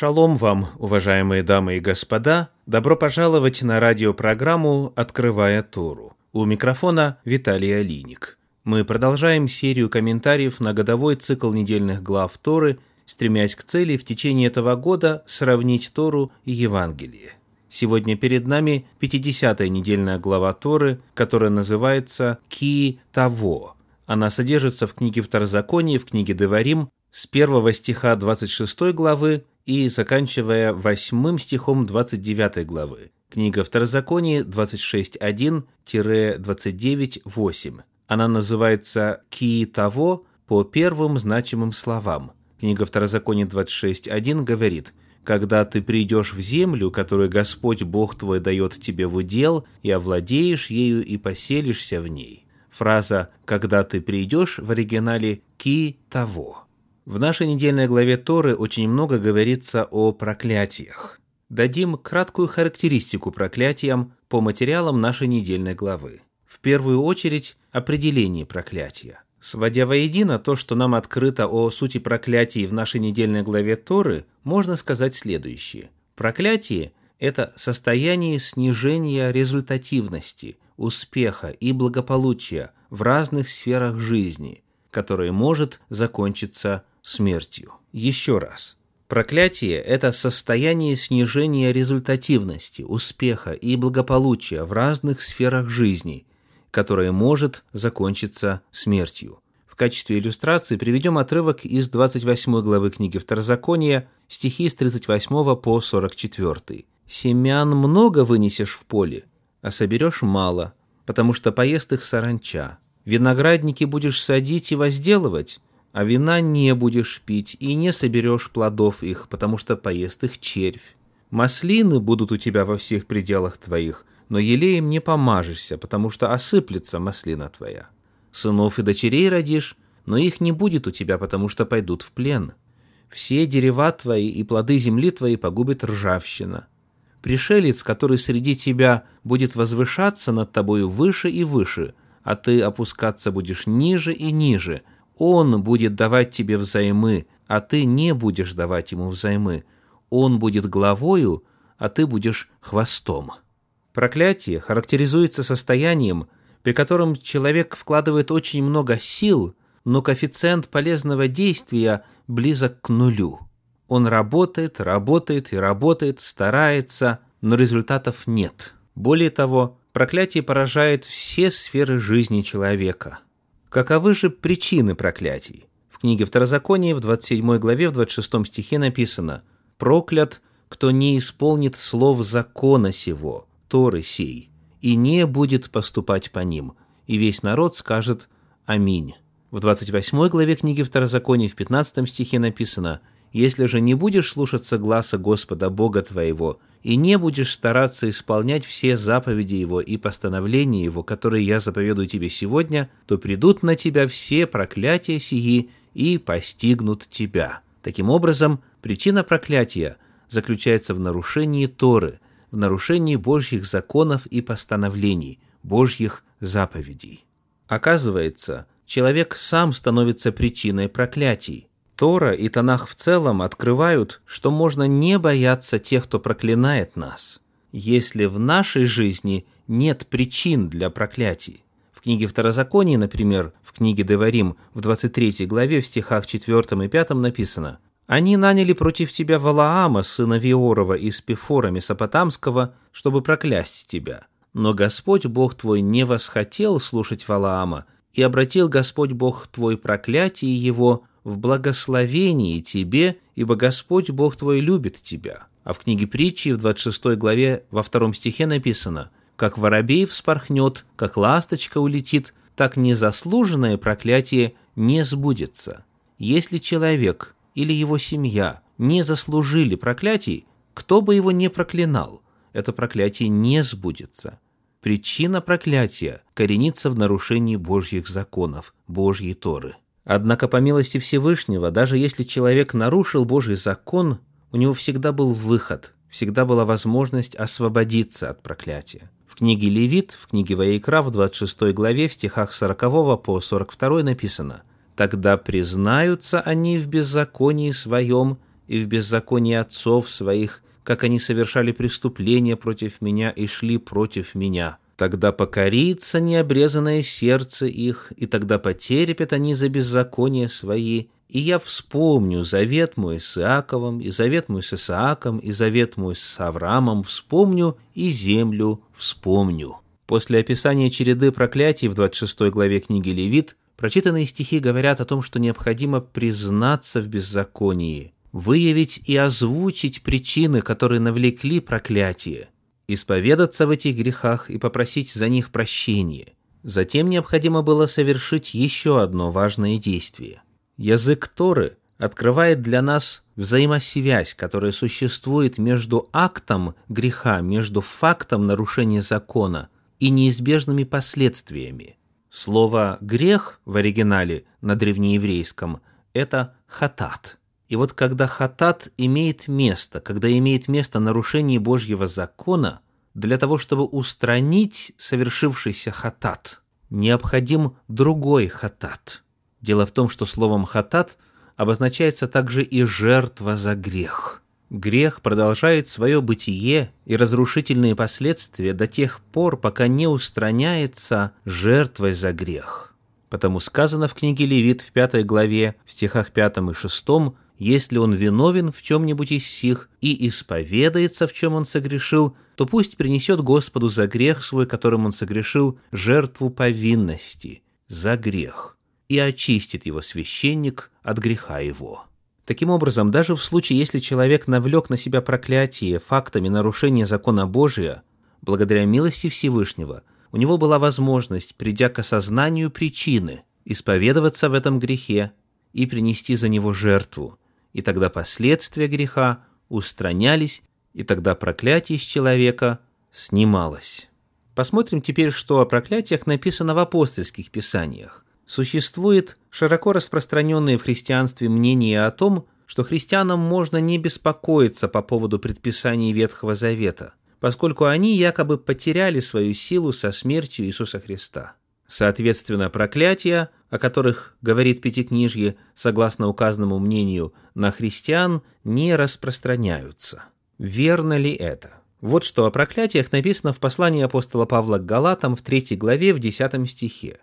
Шалом вам, уважаемые дамы и господа! Добро пожаловать на радиопрограмму «Открывая Тору». У микрофона Виталий Алиник. Мы продолжаем серию комментариев на годовой цикл недельных глав Торы, стремясь к цели в течение этого года сравнить Тору и Евангелие. Сегодня перед нами 50-я недельная глава Торы, которая называется «Ки Таво». Она содержится в книге Второзакония, в книге Деварим, с первого стиха 26 главы и заканчивая восьмым стихом 29 главы. Книга Второзаконие 26.1-29.8. Она называется «Ки того» по первым значимым словам. Книга Второзаконие 26.1 говорит «Когда ты придешь в землю, которую Господь Бог твой дает тебе в удел, и овладеешь ею и поселишься в ней». Фраза «когда ты придешь» в оригинале «ки того». В нашей недельной главе Торы очень много говорится о проклятиях. Дадим краткую характеристику проклятиям по материалам нашей недельной главы. В первую очередь, определение проклятия. Сводя воедино то, что нам открыто о сути проклятий в нашей недельной главе Торы, можно сказать следующее. Проклятие – это состояние снижения результативности, успеха и благополучия в разных сферах жизни, которое может закончиться смертью. Еще раз. Проклятие – это состояние снижения результативности, успеха и благополучия в разных сферах жизни, которое может закончиться смертью. В качестве иллюстрации приведем отрывок из 28 главы книги Второзакония, стихи с 38 по 44. «Семян много вынесешь в поле, а соберешь мало, потому что поест их саранча. Виноградники будешь садить и возделывать, а вина не будешь пить и не соберешь плодов их, потому что поест их червь. Маслины будут у тебя во всех пределах твоих, но елеем не помажешься, потому что осыплется маслина твоя. Сынов и дочерей родишь, но их не будет у тебя, потому что пойдут в плен. Все дерева твои и плоды земли твоей погубит ржавчина. Пришелец, который среди тебя будет возвышаться над тобою выше и выше, а ты опускаться будешь ниже и ниже – он будет давать тебе взаймы, а ты не будешь давать ему взаймы. Он будет главою, а ты будешь хвостом. Проклятие характеризуется состоянием, при котором человек вкладывает очень много сил, но коэффициент полезного действия близок к нулю. Он работает, работает и работает, старается, но результатов нет. Более того, проклятие поражает все сферы жизни человека – Каковы же причины проклятий? В книге Второзакония в 27 главе в 26 стихе написано «Проклят, кто не исполнит слов закона сего, Торы сей, и не будет поступать по ним, и весь народ скажет Аминь». В 28 главе книги Второзакония в 15 стихе написано «Если же не будешь слушаться гласа Господа Бога твоего, и не будешь стараться исполнять все заповеди Его и постановления Его, которые я заповедую тебе сегодня, то придут на тебя все проклятия сии и постигнут тебя». Таким образом, причина проклятия заключается в нарушении Торы, в нарушении Божьих законов и постановлений, Божьих заповедей. Оказывается, человек сам становится причиной проклятий. Тора и Танах в целом открывают, что можно не бояться тех, кто проклинает нас, если в нашей жизни нет причин для проклятий. В книге Второзакония, например, в книге Деварим в 23 главе в стихах 4 и 5 написано «Они наняли против тебя Валаама, сына Виорова из Пифора Месопотамского, чтобы проклясть тебя. Но Господь Бог твой не восхотел слушать Валаама, и обратил Господь Бог твой проклятие его в благословении тебе, ибо Господь Бог твой любит тебя». А в книге притчи в 26 главе во втором стихе написано «Как воробей вспорхнет, как ласточка улетит, так незаслуженное проклятие не сбудется». Если человек или его семья не заслужили проклятий, кто бы его не проклинал, это проклятие не сбудется. Причина проклятия коренится в нарушении Божьих законов, Божьей Торы. Однако, по милости Всевышнего, даже если человек нарушил Божий закон, у него всегда был выход, всегда была возможность освободиться от проклятия. В книге Левит, в книге Ваикра, в 26 главе, в стихах 40 по 42 написано «Тогда признаются они в беззаконии своем и в беззаконии отцов своих, как они совершали преступления против меня и шли против меня. Тогда покорится необрезанное сердце их, и тогда потерпят они за беззаконие свои, и я вспомню завет мой с Иаковом, и завет мой с Исааком, и завет мой с Авраамом вспомню, и землю вспомню». После описания череды проклятий в 26 главе книги Левит, прочитанные стихи говорят о том, что необходимо признаться в беззаконии, выявить и озвучить причины, которые навлекли проклятие, исповедаться в этих грехах и попросить за них прощения. Затем необходимо было совершить еще одно важное действие – Язык Торы открывает для нас взаимосвязь, которая существует между актом греха, между фактом нарушения закона и неизбежными последствиями. Слово «грех» в оригинале на древнееврейском – это «хатат». И вот когда хатат имеет место, когда имеет место нарушение Божьего закона, для того, чтобы устранить совершившийся хатат, необходим другой хатат – Дело в том, что словом «хатат» обозначается также и жертва за грех. Грех продолжает свое бытие и разрушительные последствия до тех пор, пока не устраняется жертвой за грех. Потому сказано в книге Левит в пятой главе, в стихах пятом и шестом, если он виновен в чем-нибудь из сих и исповедается, в чем он согрешил, то пусть принесет Господу за грех свой, которым он согрешил, жертву повинности, за грех и очистит его священник от греха его. Таким образом, даже в случае, если человек навлек на себя проклятие фактами нарушения закона Божия, благодаря милости Всевышнего, у него была возможность, придя к осознанию причины, исповедоваться в этом грехе и принести за него жертву, и тогда последствия греха устранялись, и тогда проклятие с человека снималось. Посмотрим теперь, что о проклятиях написано в апостольских писаниях. Существует широко распространенное в христианстве мнение о том, что христианам можно не беспокоиться по поводу предписаний Ветхого Завета, поскольку они якобы потеряли свою силу со смертью Иисуса Христа. Соответственно, проклятия, о которых говорит Пятикнижье, согласно указанному мнению, на христиан не распространяются. Верно ли это? Вот что о проклятиях написано в послании апостола Павла к Галатам в 3 главе в 10 стихе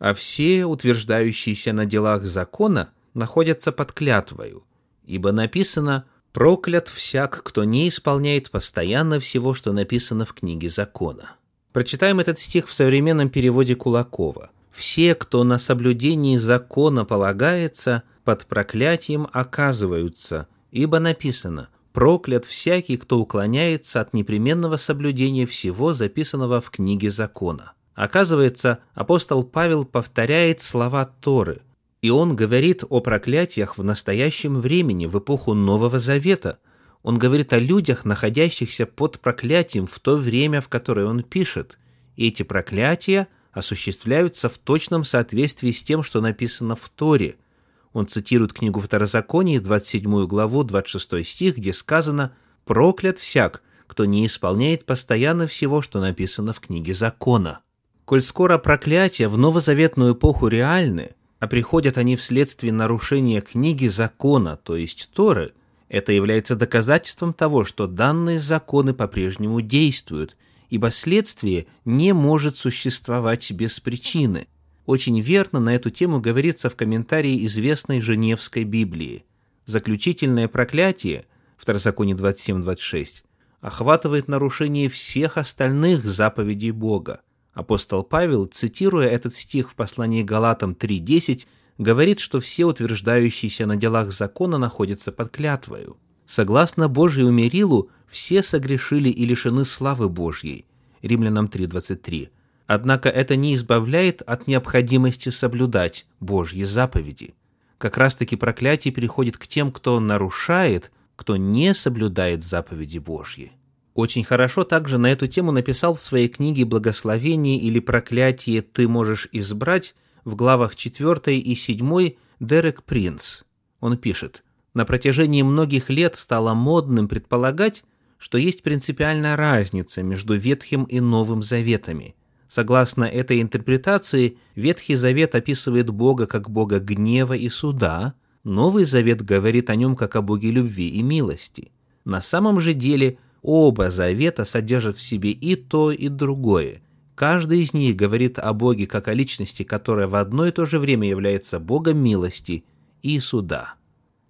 а все, утверждающиеся на делах закона, находятся под клятвою, ибо написано «проклят всяк, кто не исполняет постоянно всего, что написано в книге закона». Прочитаем этот стих в современном переводе Кулакова. «Все, кто на соблюдении закона полагается, под проклятием оказываются, ибо написано «проклят всякий, кто уклоняется от непременного соблюдения всего, записанного в книге закона». Оказывается, апостол Павел повторяет слова Торы, и он говорит о проклятиях в настоящем времени, в эпоху Нового Завета. Он говорит о людях, находящихся под проклятием в то время, в которое он пишет. И эти проклятия осуществляются в точном соответствии с тем, что написано в Торе. Он цитирует книгу Второзакония, 27 главу, 26 стих, где сказано «Проклят всяк, кто не исполняет постоянно всего, что написано в книге закона». Коль скоро проклятия в новозаветную эпоху реальны, а приходят они вследствие нарушения книги закона, то есть Торы, это является доказательством того, что данные законы по-прежнему действуют, ибо следствие не может существовать без причины. Очень верно на эту тему говорится в комментарии известной Женевской Библии. Заключительное проклятие, Второзаконие 27-26, охватывает нарушение всех остальных заповедей Бога. Апостол Павел, цитируя этот стих в послании Галатам 3.10, говорит, что все утверждающиеся на делах закона находятся под клятвою. Согласно Божьему мерилу, все согрешили и лишены славы Божьей. Римлянам 3.23. Однако это не избавляет от необходимости соблюдать Божьи заповеди. Как раз-таки проклятие переходит к тем, кто нарушает, кто не соблюдает заповеди Божьи. Очень хорошо также на эту тему написал в своей книге «Благословение или проклятие ты можешь избрать» в главах 4 и 7 Дерек Принц. Он пишет, «На протяжении многих лет стало модным предполагать, что есть принципиальная разница между Ветхим и Новым Заветами. Согласно этой интерпретации, Ветхий Завет описывает Бога как Бога гнева и суда, Новый Завет говорит о нем как о Боге любви и милости. На самом же деле оба завета содержат в себе и то, и другое. Каждый из них говорит о Боге как о личности, которая в одно и то же время является Богом милости и суда.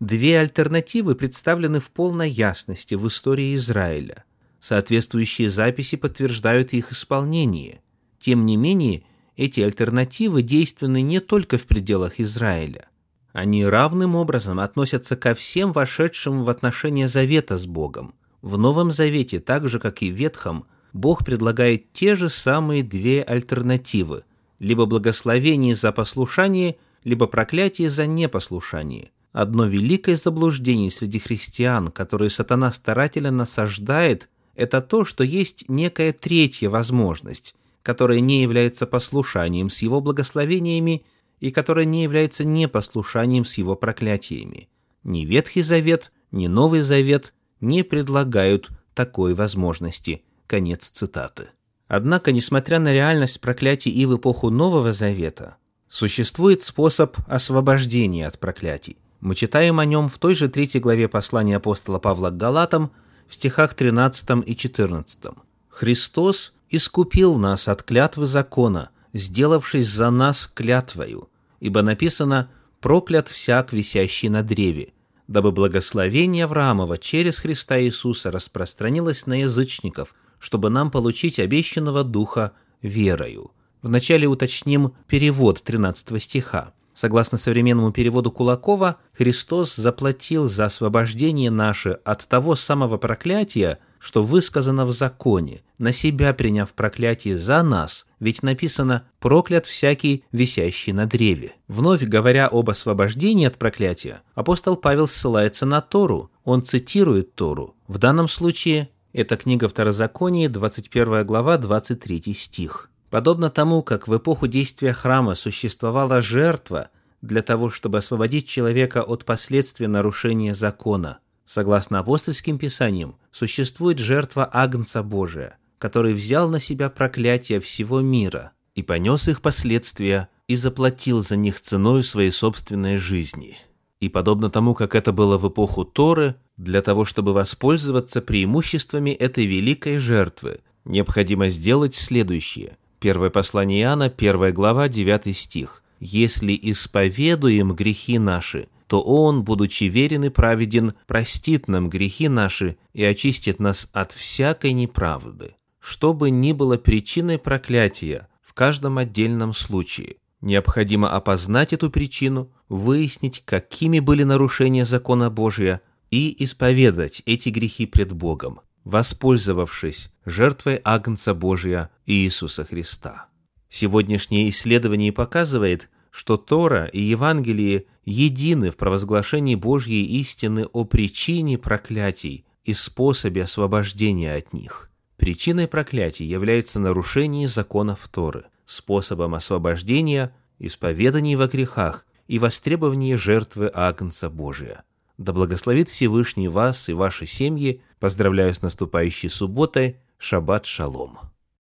Две альтернативы представлены в полной ясности в истории Израиля. Соответствующие записи подтверждают их исполнение. Тем не менее, эти альтернативы действенны не только в пределах Израиля. Они равным образом относятся ко всем вошедшим в отношения завета с Богом. В Новом Завете, так же как и в Ветхом, Бог предлагает те же самые две альтернативы – либо благословение за послушание, либо проклятие за непослушание. Одно великое заблуждение среди христиан, которое сатана старательно насаждает, это то, что есть некая третья возможность, которая не является послушанием с его благословениями и которая не является непослушанием с его проклятиями. Ни Ветхий Завет, ни Новый Завет не предлагают такой возможности. Конец цитаты. Однако, несмотря на реальность проклятий и в эпоху Нового Завета, существует способ освобождения от проклятий. Мы читаем о нем в той же третьей главе послания апостола Павла к Галатам в стихах 13 и 14. «Христос искупил нас от клятвы закона, сделавшись за нас клятвою, ибо написано «проклят всяк, висящий на древе», дабы благословение Авраамова через Христа Иисуса распространилось на язычников, чтобы нам получить обещанного Духа верою. Вначале уточним перевод 13 стиха. Согласно современному переводу Кулакова, Христос заплатил за освобождение наше от того самого проклятия, что высказано в законе, на себя приняв проклятие за нас, ведь написано «проклят всякий, висящий на древе». Вновь говоря об освобождении от проклятия, апостол Павел ссылается на Тору, он цитирует Тору. В данном случае это книга Второзакония, 21 глава, 23 стих. Подобно тому, как в эпоху действия храма существовала жертва для того, чтобы освободить человека от последствий нарушения закона, согласно апостольским писаниям, существует жертва Агнца Божия, который взял на себя проклятие всего мира и понес их последствия и заплатил за них ценой своей собственной жизни. И подобно тому, как это было в эпоху Торы, для того, чтобы воспользоваться преимуществами этой великой жертвы, необходимо сделать следующее. Первое послание Иоанна, 1 глава, 9 стих. «Если исповедуем грехи наши, то Он, будучи верен и праведен, простит нам грехи наши и очистит нас от всякой неправды». Что бы ни было причиной проклятия в каждом отдельном случае, необходимо опознать эту причину, выяснить, какими были нарушения закона Божия, и исповедать эти грехи пред Богом воспользовавшись жертвой Агнца Божия Иисуса Христа. Сегодняшнее исследование показывает, что Тора и Евангелие едины в провозглашении Божьей истины о причине проклятий и способе освобождения от них. Причиной проклятий является нарушение законов Торы, способом освобождения – исповедание во грехах и востребование жертвы Агнца Божия – да благословит Всевышний вас и ваши семьи. Поздравляю с наступающей субботой. Шаббат шалом.